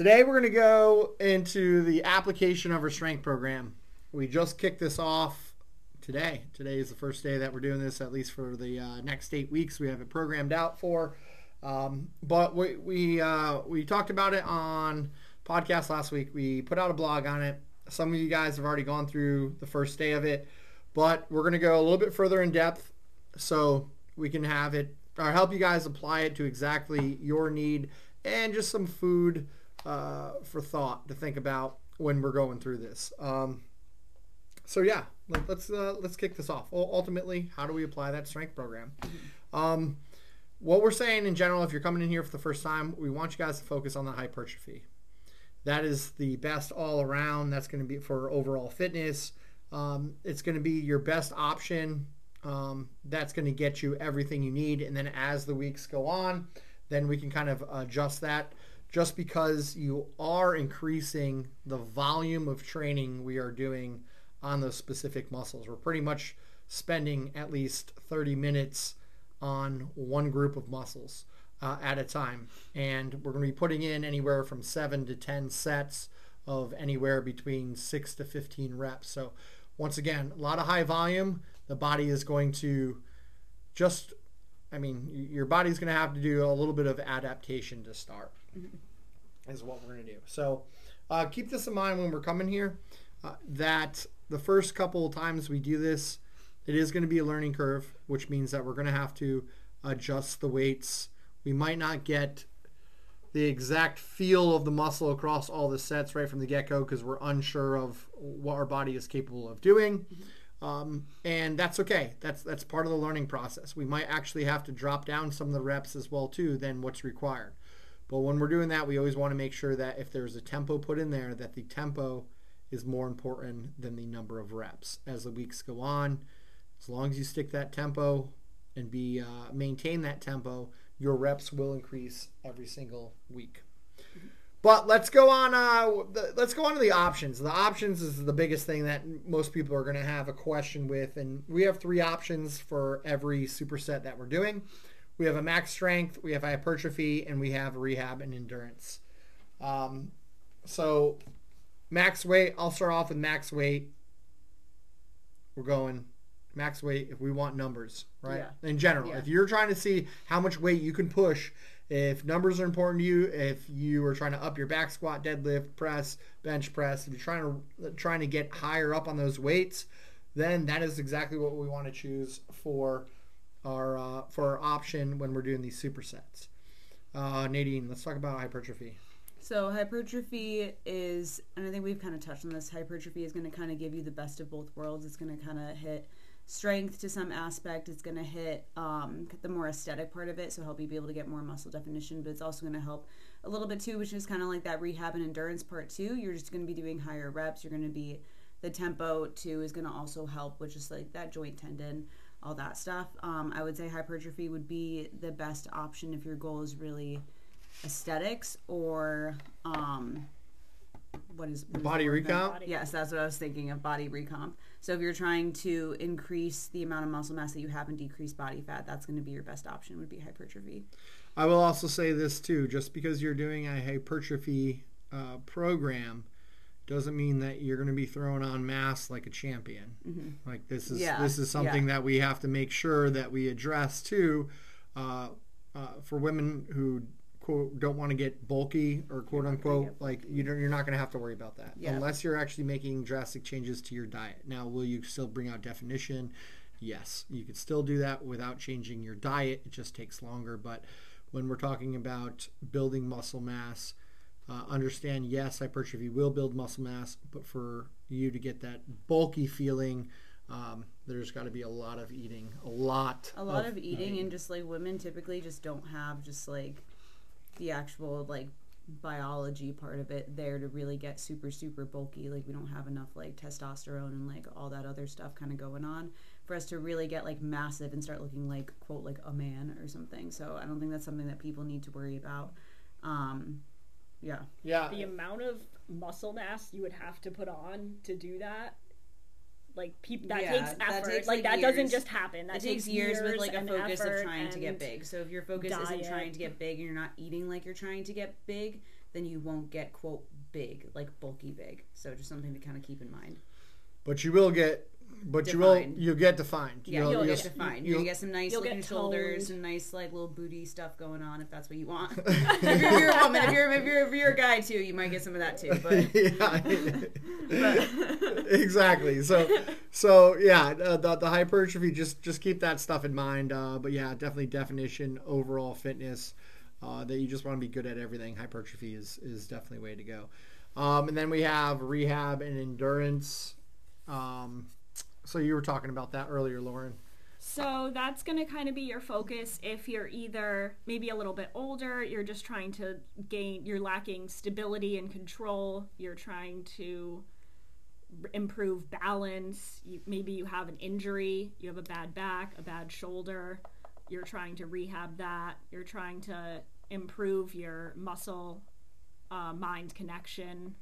Today we're going to go into the application of our strength program. We just kicked this off today. Today is the first day that we're doing this, at least for the uh, next eight weeks. We have it programmed out for. Um, but we we uh, we talked about it on podcast last week. We put out a blog on it. Some of you guys have already gone through the first day of it, but we're going to go a little bit further in depth so we can have it or help you guys apply it to exactly your need and just some food uh, for thought to think about when we're going through this. Um, so yeah, let, us uh, let's kick this off. Ultimately, how do we apply that strength program? Um, what we're saying in general, if you're coming in here for the first time, we want you guys to focus on the hypertrophy. That is the best all around. That's going to be for overall fitness. Um, it's going to be your best option. Um, that's going to get you everything you need. And then as the weeks go on, then we can kind of adjust that just because you are increasing the volume of training we are doing on those specific muscles. We're pretty much spending at least 30 minutes on one group of muscles uh, at a time. And we're going to be putting in anywhere from 7 to 10 sets of anywhere between 6 to 15 reps. So, once again, a lot of high volume. The body is going to just, I mean, your body's going to have to do a little bit of adaptation to start, mm-hmm. Is what we're going to do. So, uh, keep this in mind when we're coming here uh, that the first couple of times we do this, it is going to be a learning curve, which means that we're going to have to adjust the weights. We might not get the exact feel of the muscle across all the sets right from the get go because we're unsure of what our body is capable of doing. Um, and that's okay. That's that's part of the learning process. We might actually have to drop down some of the reps as well too than what's required. But when we're doing that, we always want to make sure that if there's a tempo put in there, that the tempo is more important than the number of reps. As the weeks go on, as long as you stick that tempo and be uh, maintain that tempo, your reps will increase every single week. But let's go on. Uh, the, let's go on to the options. The options is the biggest thing that most people are going to have a question with, and we have three options for every superset that we're doing. We have a max strength, we have hypertrophy, and we have rehab and endurance. Um, so max weight. I'll start off with max weight. We're going max weight if we want numbers, right? Yeah. In general, yeah. if you're trying to see how much weight you can push, if numbers are important to you, if you are trying to up your back squat, deadlift, press, bench press, if you're trying to trying to get higher up on those weights, then that is exactly what we want to choose for our uh, for our option when we're doing these supersets. Uh, Nadine, let's talk about hypertrophy. So hypertrophy is, and I think we've kind of touched on this. Hypertrophy is going to kind of give you the best of both worlds. It's going to kind of hit strength to some aspect. It's going to hit um, the more aesthetic part of it, so help you be able to get more muscle definition. But it's also going to help a little bit too, which is kind of like that rehab and endurance part too. You're just going to be doing higher reps. You're going to be the tempo too is going to also help, which is like that joint tendon, all that stuff. Um, I would say hypertrophy would be the best option if your goal is really aesthetics or um, what is what body recomp? Yes, that's what I was thinking of body recomp. So if you're trying to increase the amount of muscle mass that you have and decrease body fat, that's going to be your best option. Would be hypertrophy. I will also say this too: just because you're doing a hypertrophy uh, program doesn't mean that you're going to be throwing on mass like a champion. Mm-hmm. Like this is yeah. this is something yeah. that we have to make sure that we address too. Uh, uh, for women who quote don't want to get bulky or quote unquote like you don't, you're not going to have to worry about that yeah. unless you're actually making drastic changes to your diet. Now, will you still bring out definition? Yes, you could still do that without changing your diet. It just takes longer. But when we're talking about building muscle mass, uh, understand yes, hypertrophy will build muscle mass, but for you to get that bulky feeling, um, there's got to be a lot of eating, a lot, a lot of, of eating, eating, and just like women typically just don't have just like the actual like biology part of it there to really get super super bulky like we don't have enough like testosterone and like all that other stuff kind of going on. For us to really get like massive and start looking like quote like a man or something so i don't think that's something that people need to worry about. Um yeah yeah the amount of muscle mass you would have to put on to do that like people that yeah, takes effort. That takes, like, like, that years. doesn't just happen. That it takes, takes years, with like a focus of trying to get big. So if your focus diet. isn't trying to get big and you're not eating like you're trying to get big, then you won't get quote big, like bulky big. So just something to kind of keep in mind. But you will get but defined. you will you get defined. Yeah, you'll, you'll get defined. You're gonna get some nice looking shoulders and nice like little booty stuff going on if that's what you want. if, you're, you're, a woman, if you're if you're if you're a guy too, you might get some of that too. But, but. exactly. So so yeah, uh, the, the hypertrophy just just keep that stuff in mind. Uh, but yeah, definitely definition, overall fitness. Uh, that you just want to be good at everything. Hypertrophy is is definitely a way to go. Um, and then we have rehab and endurance. Um, so you were talking about that earlier, Lauren. So that's going to kind of be your focus if you're either maybe a little bit older, you're just trying to gain, you're lacking stability and control, you're trying to improve balance, you, maybe you have an injury, you have a bad back, a bad shoulder, you're trying to rehab that, you're trying to improve your muscle uh, mind connection.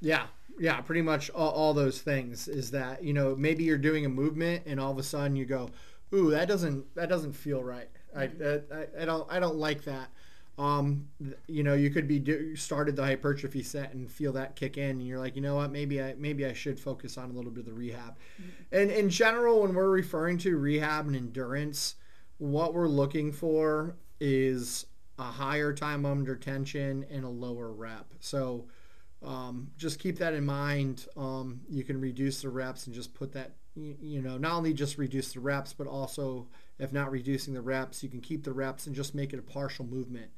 Yeah, yeah, pretty much all, all, those things is that you know maybe you're doing a movement and all of a sudden you go, ooh, that doesn't that doesn't feel right. I, I, I don't I don't like that. Um, you know, you could be do, started the hypertrophy set and feel that kick in, and you're like, you know what, maybe I maybe I should focus on a little bit of the rehab. Mm-hmm. And in general, when we're referring to rehab and endurance, what we're looking for is a higher time under tension and a lower rep. So um, just keep that in mind. Um, you can reduce the reps and just put that, you, you, know, not only just reduce the reps, but also if not reducing the reps, you can keep the reps and just make it a partial movement.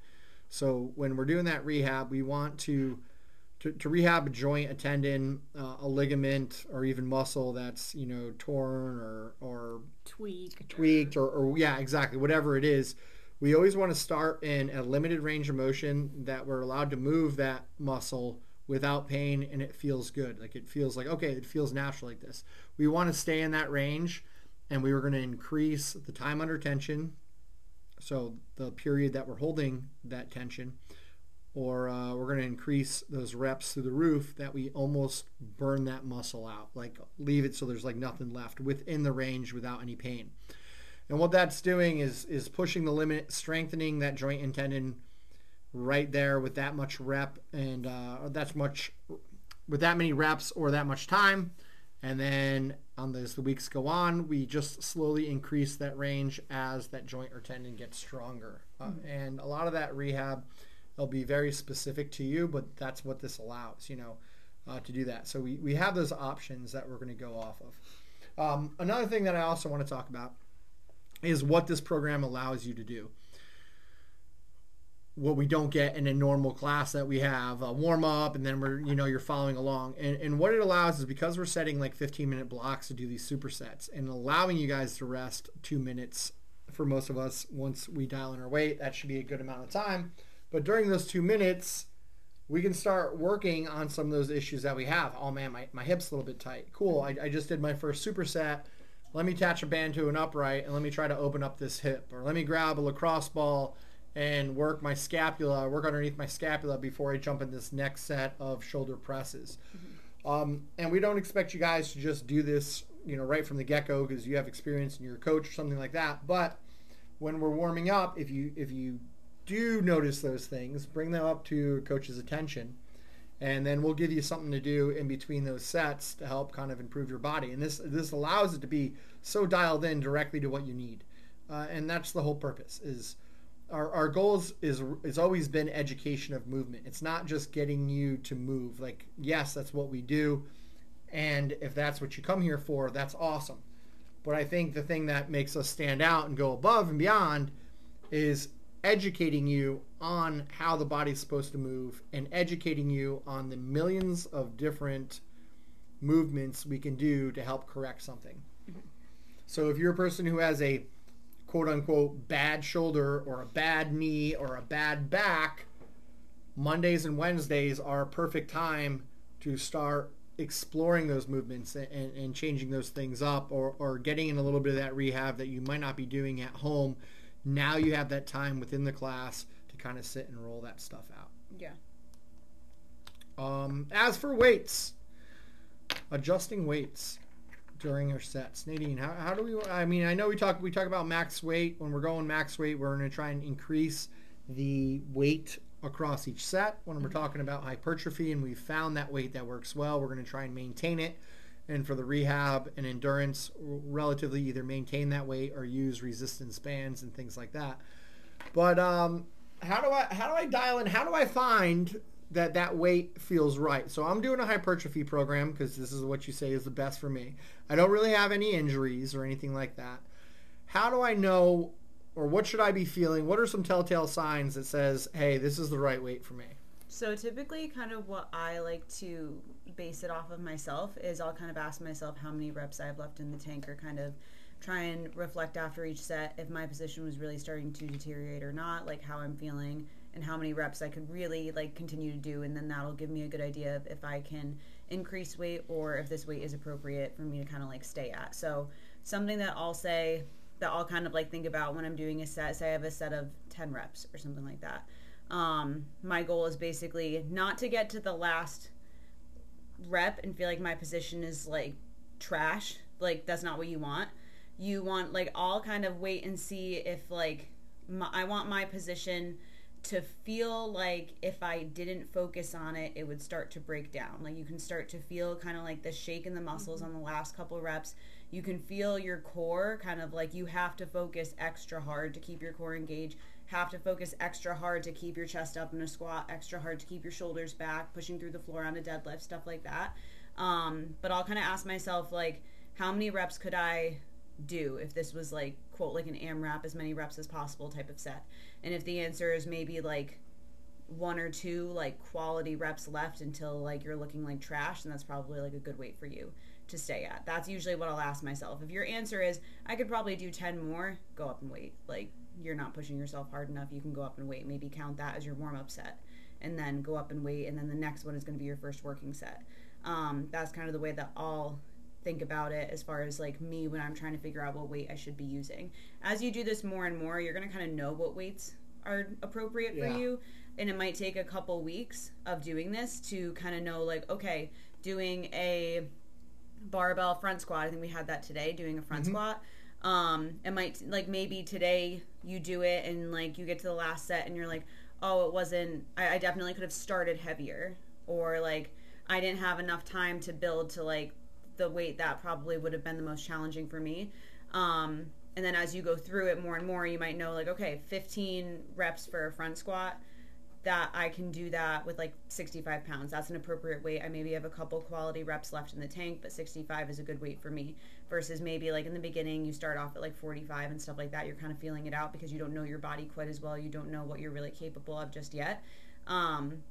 So when we're doing that rehab, we want to to, to rehab a joint, a tendon, uh, a ligament, or even muscle that's you know torn or or tweaked, tweaked, or, or yeah, exactly, whatever it is. We always want to start in a limited range of motion that we're allowed to move that muscle without pain and it feels good. Like it feels like, okay, it feels natural like this. We want to stay in that range and we were going to increase the time under tension. So the period that we're holding that tension, or uh, we're going to increase those reps through the roof that we almost burn that muscle out, like leave it so there's like nothing left within the range without any pain. And what that's doing is is pushing the limit, strengthening that joint and tendon right there with that much rep and uh, that's much with that many reps or that much time. And then on as the weeks go on, we just slowly increase that range as that joint or tendon gets stronger. Uh, mm-hmm. and a lot of that rehab will be very specific to you, but that's what this allows, you know, uh, to do that. So we, we have those options that we're going to go off of. Um, another thing that I also want to talk about is what this program allows you to do what we don't get in a normal class that we have a warm up and then we're you know you're following along. And, and what it allows is because we're setting like 15 minute blocks to do these supersets and allowing you guys to rest two minutes for most of us once we dial in our weight that should be a good amount of time. But during those two minutes we can start working on some of those issues that we have. Oh man my, my hip's a little bit tight. Cool I, I just did my first superset. Let me attach a band to an upright and let me try to open up this hip. Or let me grab a lacrosse ball and work my scapula, work underneath my scapula before I jump in this next set of shoulder presses. Mm-hmm. Um, and we don't expect you guys to just do this, you know, right from the get-go because you have experience and you're a coach or something like that. But when we're warming up, if you if you do notice those things, bring them up to coach's attention, and then we'll give you something to do in between those sets to help kind of improve your body. And this this allows it to be so dialed in directly to what you need, uh, and that's the whole purpose is our, our goals is is always been education of movement. It's not just getting you to move. Like yes, that's what we do, and if that's what you come here for, that's awesome. But I think the thing that makes us stand out and go above and beyond is educating you on how the body's supposed to move and educating you on the millions of different movements we can do to help correct something. Mm-hmm. So if you're a person who has a quote unquote bad shoulder or a bad knee or a bad back, Mondays and Wednesdays are a perfect time to start exploring those movements and, and changing those things up or, or getting in a little bit of that rehab that you might not be doing at home. Now you have that time within the class to kind of sit and roll that stuff out. Yeah. Um, as for weights, adjusting weights during our sets. Nadine, how, how do we? I mean, I know we talk we talk about max weight when we're going max weight. We're going to try and increase the weight across each set when we're talking about hypertrophy and we've found that weight that works well. We're going to try and maintain it. And for the rehab and endurance, relatively either maintain that weight or use resistance bands and things like that. But um, how do I how do I dial in? How do I find that that weight feels right? So I'm doing a hypertrophy program because this is what you say is the best for me. I don't really have any injuries or anything like that. How do I know or what should I be feeling? What are some telltale signs that says, "Hey, this is the right weight for me"? So typically, kind of what I like to base it off of myself is I'll kind of ask myself how many reps I have left in the tank, or kind of try and reflect after each set if my position was really starting to deteriorate or not, like how I'm feeling and how many reps I could really like continue to do, and then that'll give me a good idea of if I can increase weight or if this weight is appropriate for me to kind of like stay at. So something that I'll say that I'll kind of like think about when I'm doing a set. Say I have a set of 10 reps or something like that. Um, my goal is basically not to get to the last rep and feel like my position is like trash. Like that's not what you want. You want like I'll kind of wait and see if like my, I want my position to feel like if I didn't focus on it, it would start to break down. Like you can start to feel kind of like the shake in the muscles mm-hmm. on the last couple reps you can feel your core kind of like you have to focus extra hard to keep your core engaged have to focus extra hard to keep your chest up in a squat extra hard to keep your shoulders back pushing through the floor on a deadlift stuff like that um, but i'll kind of ask myself like how many reps could i do if this was like quote like an amrap as many reps as possible type of set and if the answer is maybe like one or two like quality reps left until like you're looking like trash then that's probably like a good weight for you to stay at. That's usually what I'll ask myself. If your answer is, I could probably do 10 more, go up and wait. Like, you're not pushing yourself hard enough, you can go up and wait. Maybe count that as your warm up set and then go up and wait. And then the next one is going to be your first working set. Um, that's kind of the way that I'll think about it as far as like me when I'm trying to figure out what weight I should be using. As you do this more and more, you're going to kind of know what weights are appropriate yeah. for you. And it might take a couple weeks of doing this to kind of know, like, okay, doing a barbell front squat. I think we had that today, doing a front mm-hmm. squat. Um, it might like maybe today you do it and like you get to the last set and you're like, oh, it wasn't. I, I definitely could have started heavier, or like I didn't have enough time to build to like the weight that probably would have been the most challenging for me. Um, and then as you go through it more and more, you might know like, okay, 15 reps for a front squat that I can do that with like 65 pounds. That's an appropriate weight. I maybe have a couple quality reps left in the tank, but 65 is a good weight for me. Versus maybe like in the beginning, you start off at like 45 and stuff like that. You're kind of feeling it out because you don't know your body quite as well. You don't know what you're really capable of just yet. Um,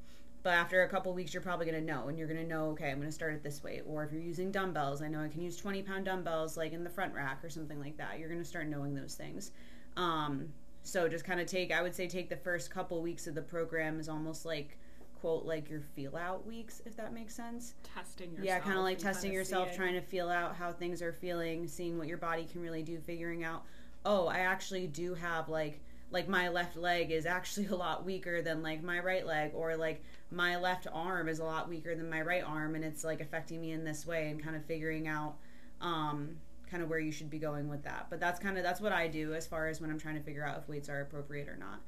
but after a couple weeks, you're probably going to know, and you're going to know, okay, I'm going to start it this way. Or if you're using dumbbells, I know I can use 20 pound dumbbells like in the front rack or something like that. You're going to start knowing those things. Um, so just kind of take, I would say, take the first couple weeks of the program is almost like quote like your feel out weeks, if that makes sense. Testing yourself. Yeah, kind of like testing yourself, trying to feel out how things are feeling, seeing what your body can really do, figuring out, oh, I actually do have like like my left leg is actually a lot weaker than like my right leg or like my left arm is a lot weaker than my right arm and it's like affecting me in this way and kind of figuring out um kind of where you should be going with that. But that's kind of that's what I do as far as when I'm trying to figure out if weights are appropriate or not.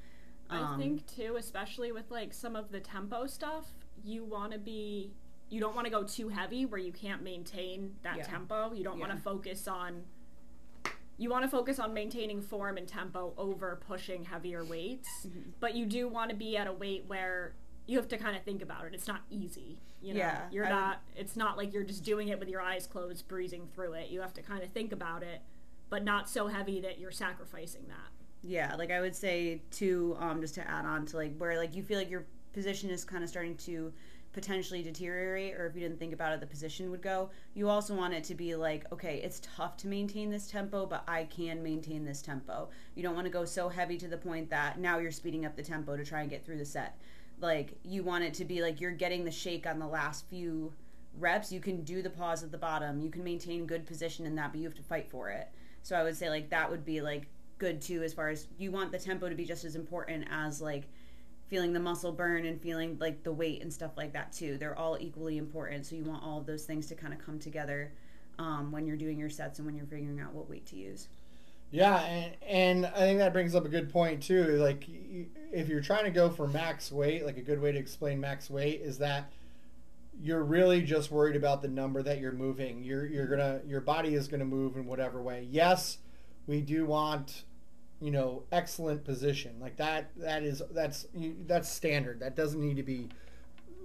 Um, I think too, especially with like some of the tempo stuff, you want to be you don't want to go too heavy where you can't maintain that yeah. tempo. You don't yeah. want to focus on you want to focus on maintaining form and tempo over pushing heavier weights, mm-hmm. but you do want to be at a weight where you have to kind of think about it. It's not easy. You know, yeah, you're I not. Would, it's not like you're just doing it with your eyes closed, breezing through it. You have to kind of think about it, but not so heavy that you're sacrificing that. Yeah, like I would say too, um, just to add on to like where like you feel like your position is kind of starting to potentially deteriorate or if you didn't think about it the position would go. You also want it to be like okay it's tough to maintain this tempo but i can maintain this tempo. You don't want to go so heavy to the point that now you're speeding up the tempo to try and get through the set. Like you want it to be like you're getting the shake on the last few reps. You can do the pause at the bottom. You can maintain good position in that but you have to fight for it. So i would say like that would be like good too as far as you want the tempo to be just as important as like feeling the muscle burn and feeling like the weight and stuff like that too they're all equally important so you want all of those things to kind of come together um, when you're doing your sets and when you're figuring out what weight to use Yeah, and, and I think that brings up a good point too. Like, if you're trying to go for max weight, like a good way to explain max weight is that you're really just worried about the number that you're moving. You're you're gonna your body is gonna move in whatever way. Yes, we do want you know excellent position like that. That is that's you- that's standard. That doesn't need to be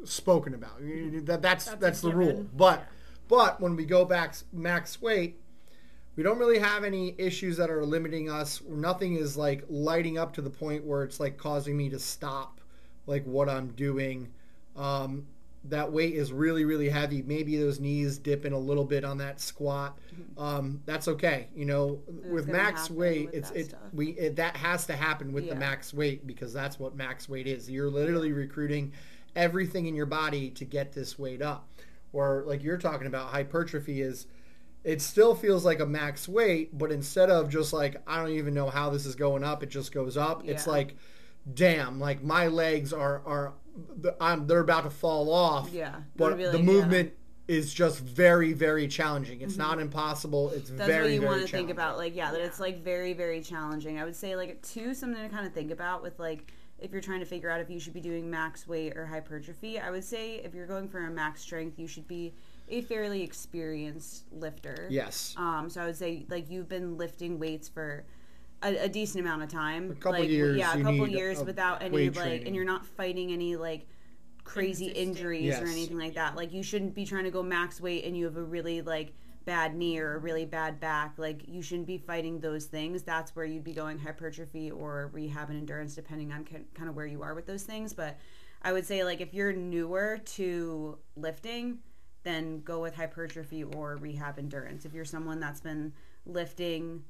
spoken about. That that's that's, That's the rule. But but when we go back max weight, we don't really have any issues that are limiting us. Nothing is like lighting up to the point where it's like causing me to stop like what I'm doing. Um, that weight is really really heavy. Maybe those knees dip in a little bit on that squat. Um, that's okay. You know, with max weight, with it's it stuff. we it, that has to happen with the max weight because that's what max weight is. You're literally recruiting everything in your body to get this weight up. Or like you're talking about hypertrophy is it still feels like a max weight, but instead of just like I don't even know how this is going up, it just goes up. It's like, damn, like my legs are are I'm they're about to fall off. Yeah. but Wanna the like, yeah. movement is just very very challenging. It's not impossible. It's That's very what you very want to think challenging. about. Like, yeah, that it's like very, very challenging. I would say like two something to kind of think about with like if you're trying to figure out if you should be doing max weight or hypertrophy. I would say if you're going for a max strength, you should be a fairly experienced lifter. Yes. Um, so I would say like you've been lifting weights for a, a decent amount of time. A couple like, years, Yeah, a couple years a without any like, training. and you're not fighting any like crazy Inconsistent. injuries or anything like that. Like you shouldn't be trying to go max weight and you have a really like bad knee or a really bad back. Like you shouldn't be fighting those things. That's where you'd be going hypertrophy or rehab and endurance, depending on kind of where you are with those things. But I would say like if you're newer to lifting, then go with hypertrophy or rehab endurance. If you're someone that's been lifting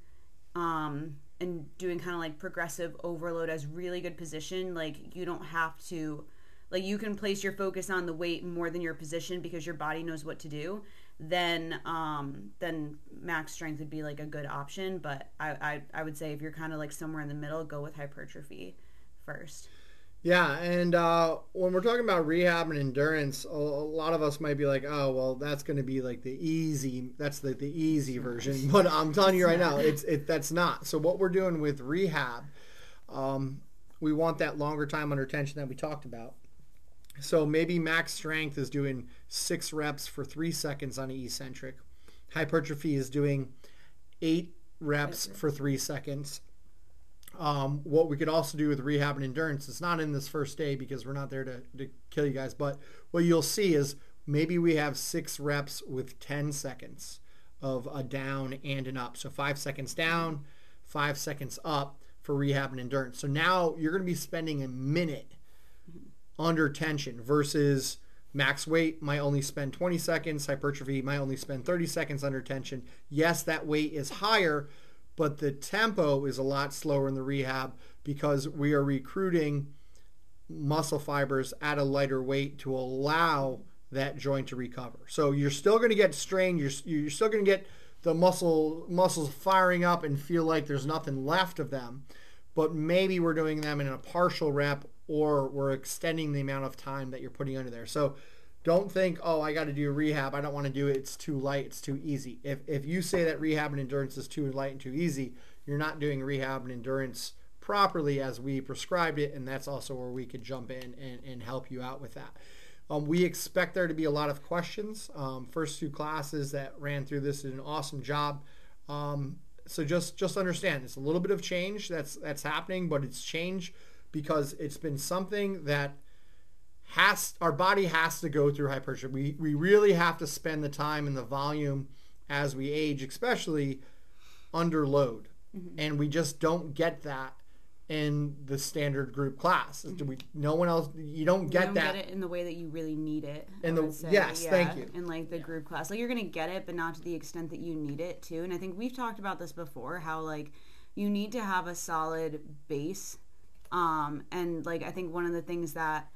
um, and doing kind of like progressive overload as really good position, like you don't have to, like you can place your focus on the weight more than your position because your body knows what to do. Then, um, then max strength would be like a good option. But I, I, I would say if you're kind of like somewhere in the middle, go with hypertrophy first. Yeah, and uh, when we're talking about rehab and endurance, a, a lot of us might be like, "Oh, well, that's going to be like the easy. That's the, the easy version." But I'm telling you right now, it's it that's not. So what we're doing with rehab, um, we want that longer time under tension that we talked about. So maybe max strength is doing six reps for three seconds on an eccentric. Hypertrophy is doing eight reps for three seconds. Um, what we could also do with rehab and endurance, it's not in this first day because we're not there to, to kill you guys, but what you'll see is maybe we have six reps with 10 seconds of a down and an up. So five seconds down, five seconds up for rehab and endurance. So now you're going to be spending a minute under tension versus max weight might only spend 20 seconds hypertrophy might only spend 30 seconds under tension yes that weight is higher but the tempo is a lot slower in the rehab because we are recruiting muscle fibers at a lighter weight to allow that joint to recover so you're still going to get strained you're, you're still going to get the muscle muscles firing up and feel like there's nothing left of them but maybe we're doing them in a partial rep or we're extending the amount of time that you're putting under there. So don't think, oh, I got to do rehab. I don't want to do it. It's too light. It's too easy. If, if you say that rehab and endurance is too light and too easy, you're not doing rehab and endurance properly as we prescribed it. And that's also where we could jump in and, and help you out with that. Um, we expect there to be a lot of questions. Um, first two classes that ran through this did an awesome job. Um, so just just understand it's a little bit of change that's that's happening, but it's change because it's been something that has our body has to go through hypertrophy. We we really have to spend the time and the volume as we age, especially under load, and we just don't get that in the standard group class. We, no one else. You don't get you don't that. get it in the way that you really need it. In the- say, yes, thank you. In like the group class, like you're gonna get it, but not to the extent that you need it too. And I think we've talked about this before, how like you need to have a solid base. Um, and like I think one of the things that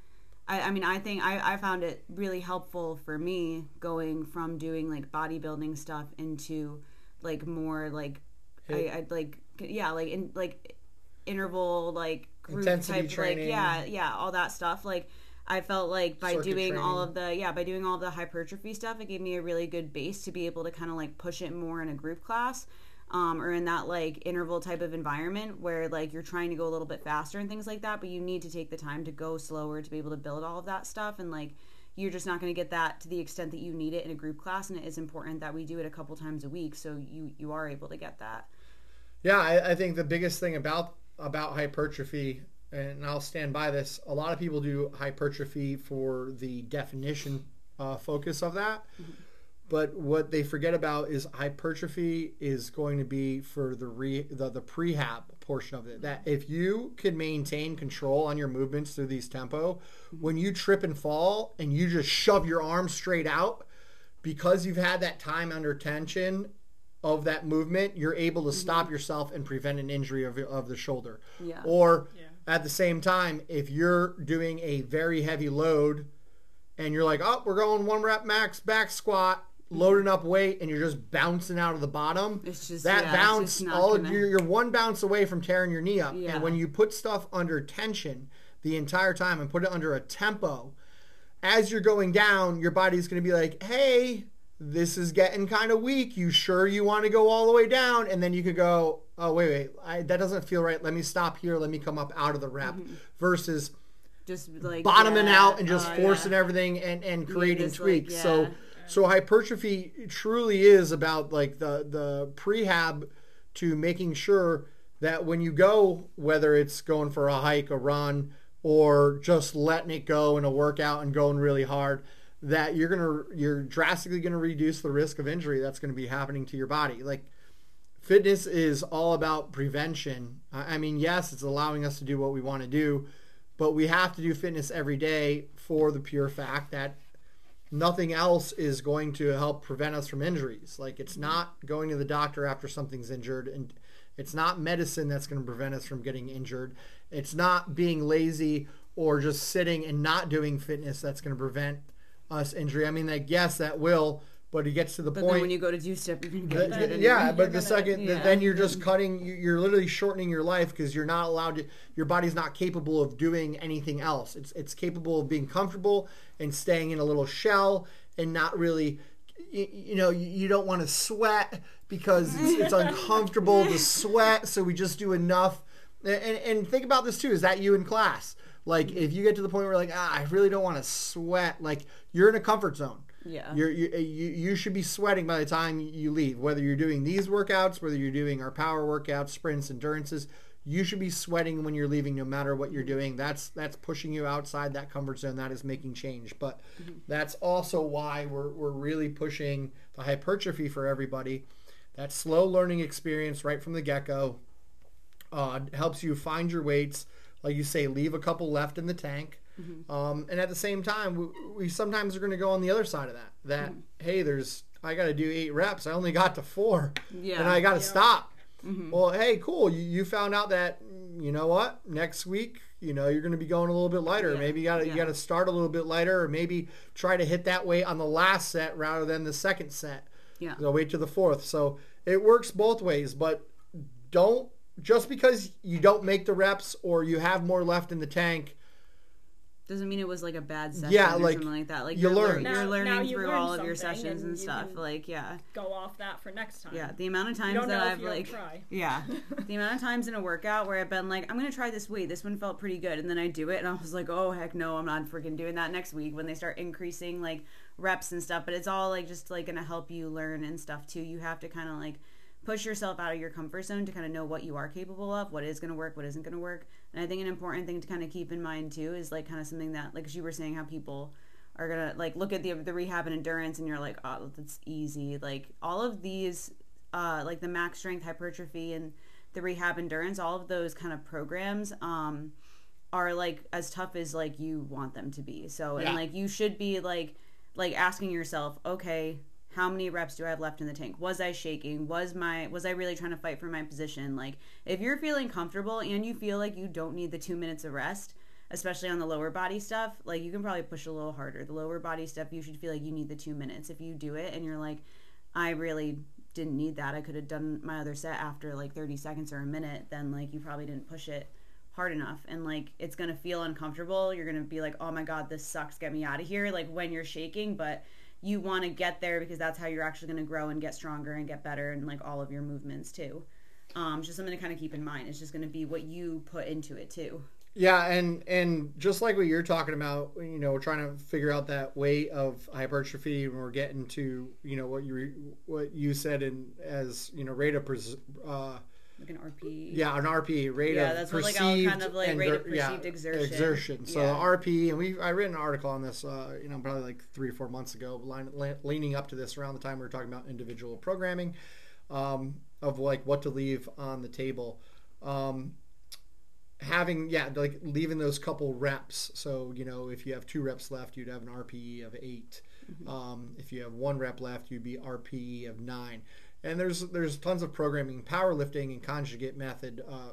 I, I mean, I think I, I found it really helpful for me going from doing like bodybuilding stuff into like more like I, I like yeah like in like interval like group Intensity type training. like yeah yeah all that stuff. Like I felt like by Circuit doing all of the yeah by doing all the hypertrophy stuff it gave me a really good base to be able to kind of like push it more in a group class um, or in that like interval type of environment where like you're trying to go a little bit faster and things like that but you need to take the time to go slower to be able to build all of that stuff and like you're just not going to get that to the extent that you need it in a group class and it is important that we do it a couple times a week so you you are able to get that Yeah, I, I think the biggest thing about about hypertrophy, and I'll stand by this. A lot of people do hypertrophy for the definition uh, focus of that, but what they forget about is hypertrophy is going to be for the re the, the prehab portion of it. That if you can maintain control on your movements through these tempo, when you trip and fall and you just shove your arms straight out, because you've had that time under tension of that movement, you're able to stop mm-hmm. yourself and prevent an injury of, of the shoulder. Yeah. Or Yeah. at the same time, if you're doing a very heavy load and you're like, oh, we're going one rep max back squat, loading up weight, and you're just bouncing out of the bottom, It's just- that yeah, bounce, just all gonna- you're, you're one bounce away from tearing your knee up. Yeah. And when you put stuff under tension the entire time and put it under a tempo, as you're going down, your body's going to be like, hey, this is getting kind of weak. You sure you want to go all the way down? And then you could go, oh, wait, wait, I, that doesn't feel right. Let me stop here. Let me come up out of the rep versus just like bottoming yeah, out and just uh, forcing everything and, and creating just, like, tweaks. So. So hypertrophy truly is about like the, the prehab to making sure that when you go, whether it's going for a hike, a run, or just letting it go in a workout and going really hard, that you're gonna you're drastically gonna reduce the risk of injury that's gonna be happening to your body. Like fitness is all about prevention. I mean, yes, it's allowing us to do what we want to do, but we have to do fitness every day for the pure fact that nothing else is going to help prevent us from injuries. Like it's not going to the doctor after something's injured and it's not medicine that's going to prevent us from getting injured. It's not being lazy or just sitting and not doing fitness that's going to prevent us injury. I mean, like yes, that will, but it gets to the But point then when you go to do step, you're get the- that yeah, but the gonna- second yeah. then you're just cutting. you- You're literally shortening your life because you're not allowed to. Your body's not capable of doing anything else. It's it's capable of being comfortable and staying in a little shell and not really. You, you know, you, you don't want to sweat because it's, it's uncomfortable to sweat. So we just do enough. And, and think about this too. Is that you in class? Like if you get to the point where like ah, I really don't want to sweat. Like you're in a comfort zone. Yeah. You're, you, you you should be sweating by the time you leave. Whether you're doing these workouts, whether you're doing our power workouts, sprints, endurances, you should be sweating when you're leaving, no matter what you're doing. That's that's pushing you outside that comfort zone. That is making change. But that's also why we're we're really pushing the hypertrophy for everybody. That slow learning experience right from the get go uh, helps you find your weights. Like you say, leave a couple left in the tank. Mm-hmm. Um, and at the same time, we, we sometimes are going to go on the other side of that. That mm-hmm. hey, there's I got to do eight reps. I only got to four, Yeah. and I got to Yeah. stop. Mm-hmm. Well, hey, cool. You, you found out that you know what? Next week, you know you're going to be going a little bit lighter. Yeah. Maybe you got to Yeah. you got to start a little bit lighter, or maybe try to hit that weight on the last set rather than the second set. Yeah. So wait to the fourth. So it works both ways, but don't just because you don't make the reps or you have more left in the tank. Doesn't mean it was like a bad session Yeah, or like, something like that. Like you you're learn. learn. You're now learning you through learn all of your sessions and and stuff. Like yeah, Go off that for next time. yeah. The amount of You times don't that know I've if you don't like try. yeah, the amount of times in a workout where I've been like, I'm gonna try this weight. This one felt pretty good, and then I do it, and I was like, oh heck no, I'm not freaking doing that next week when they start increasing like reps and stuff. But it's all like just like gonna help you learn and stuff too. You have to kind of like push yourself out of your comfort zone to kind of know what you are capable of, what is going to work, what isn't going to work. And I think an important thing to kind of keep in mind too is like kind of something that, like as you were saying, how people are gonna like look at the the rehab and endurance, and you're like, oh, that's easy. Like all of these, uh, like the max strength hypertrophy and the rehab endurance, all of those kind of programs, um, are like as tough as like you want them to be. So Yeah. and like you should be like like asking yourself, okay, how many reps do I have left in the tank? Was I shaking? Was my was I really trying to fight for my position? Like if you're feeling comfortable and you feel like you don't need the 2 minutes of rest, especially on the lower body stuff, like you can probably push a little harder. The lower body stuff you should feel like you need the 2 minutes. If you do it and you're like I really didn't need that. I could have done my other set after like 30 seconds or a minute, then like you probably didn't push it hard enough and like it's going to feel uncomfortable. You're going to be like, "Oh my god, this sucks. Get me out of here." Like when you're shaking, but you want to get there because that's how you're actually going to grow and get stronger and get better and like all of your movements too. Um, just something to kind of keep in mind. It's just going to be what you put into it too. Yeah, and and just like what you're talking about, you know, we're trying to figure out that way of hypertrophy, when we're getting to, you know, what you what you said in as you know rate of pres- uh, Like an RP. yeah an RP rate Yeah, of that's what, like, perceived kind of, like, rate of dir- yeah, exertion. exertion. So Yeah. the RP, and we I read an article on this, uh, you know, probably like three or four months ago, line, leaning up to this around the time we were talking about individual programming, um, of like what to leave on the table. Um, having yeah like leaving those couple reps so you know if you have two reps left you'd have an rpe of 8 um, if you have one rep left you'd be rpe of nine and there's there's tons of programming powerlifting and conjugate method uh,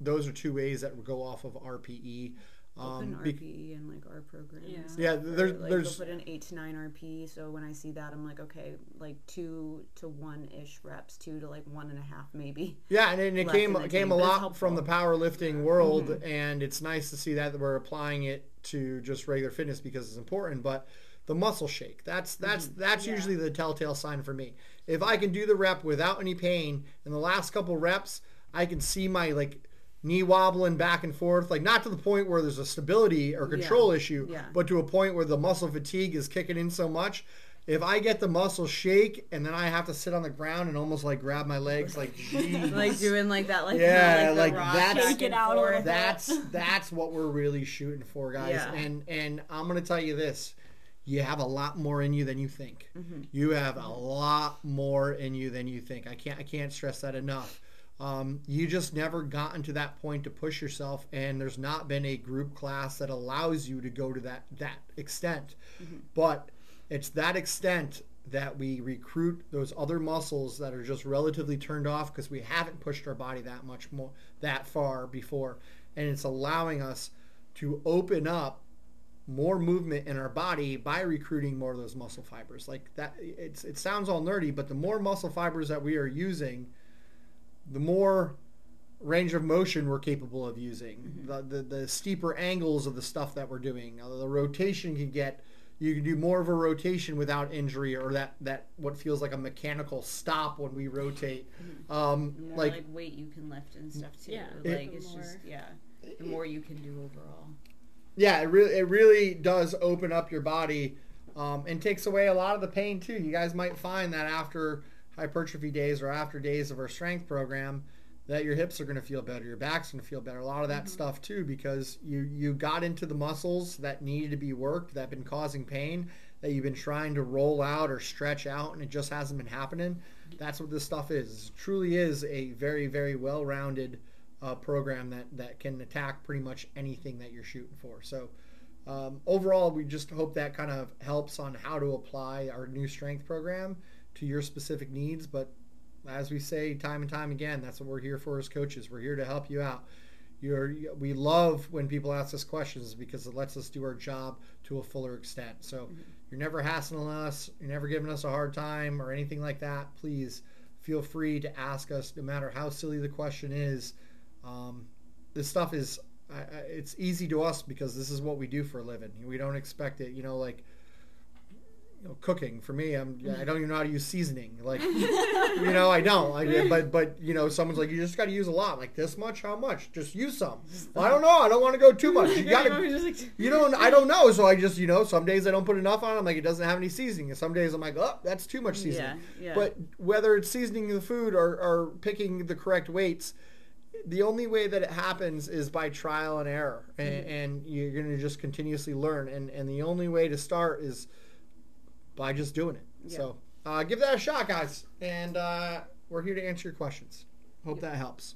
those are two ways that go off of rpe Open um, be- RP and like our programs. Yeah. Yeah, stuff, or, there's- like, there's- they'll put an eight to nine RPE. So when I see that, I'm like, okay, like two to one ish reps, two to like one and a half maybe. Yeah, and, and it came in came tank, a lot from the helpful. powerlifting world, and it's nice to see that we're applying it to just regular fitness because it's important. But the muscle shake, that's that's mm-hmm. that's Yeah. usually the telltale sign for me. If I can do the rep without any pain, in the last couple reps, I can see my like knee wobbling back and forth, like not to the point where there's a stability or control issue, Yeah. but to a point where the muscle fatigue is kicking in so much. If I get the muscle shake and then I have to sit on the ground and almost like grab my legs, like geez, like doing like that, like Yeah, kinda, like the rock that's- back it out a little forth. bit. that's that's what we're really shooting for, guys. Yeah. And and I'm gonna tell you this: you have a lot more in you than you think. Mm-hmm. You have a lot more in you than you think. I can't I can't stress that enough. Um, you just never gotten to that point to push yourself, and there's not been a group class that allows you to go to that that extent. Mm-hmm. But it's that extent that we recruit those other muscles that are just relatively turned off because we haven't pushed our body that much more that far before and it's allowing us to open up more movement in our body by recruiting more of those muscle fibers. Like that it's it sounds all nerdy but the more muscle fibers that we are using the more range of motion we're capable of using. The, the the steeper angles of the stuff that we're doing. Uh, the rotation can get you can do more of a rotation without injury or that that what feels like a mechanical stop when we rotate. Um more like like, weight you can lift and stuff too. Yeah. like The it's more- just yeah, the more you can do overall. Yeah it really it really does open up your body um, and takes away a lot of the pain too. You guys might find that after hypertrophy days or after days of our strength program that your hips are going to feel better your back's going to feel better a lot of that stuff too because you you got into the muscles that needed to be worked that have been causing pain that you've been trying to roll out or stretch out and it just hasn't been happening. That's what this stuff is. It truly is a very very well-rounded uh, program that that can attack pretty much anything that you're shooting for so um, overall, we just hope that kind of helps on how to apply our new strength program to your specific needs. But as we say time and time again, that's what we're here for as coaches. We're here to help you out. You're, we love when people ask us questions because it lets us do our job to a fuller extent. So you're never hassling us, you're never giving us a hard time or anything like that. Please feel free to ask us, no matter how silly the question is. Um, this stuff is I, I, it's easy to us because this is what we do for a living. We don't expect it, you know, like you know, cooking. For me, I'm I don't even know how to use seasoning. Like, you know, I don't. I, but but you know, someone's like, you just got to use a lot. Like this much? How much? Just use some. Well, I don't know. I don't want to go too much. You got to. You don't. I don't know. So I just you know, some days I don't put enough on. I'm like, it doesn't have any seasoning. And some days I'm like, oh, that's too much seasoning. Yeah, yeah. But whether it's seasoning the food or, or picking the correct weights, the only way that it happens is by trial and error, and, and you're going to just continuously learn. And and the only way to start is by just doing it. Yeah. So uh, give that a shot, guys, and uh, we're here to answer your questions. Hope that helps.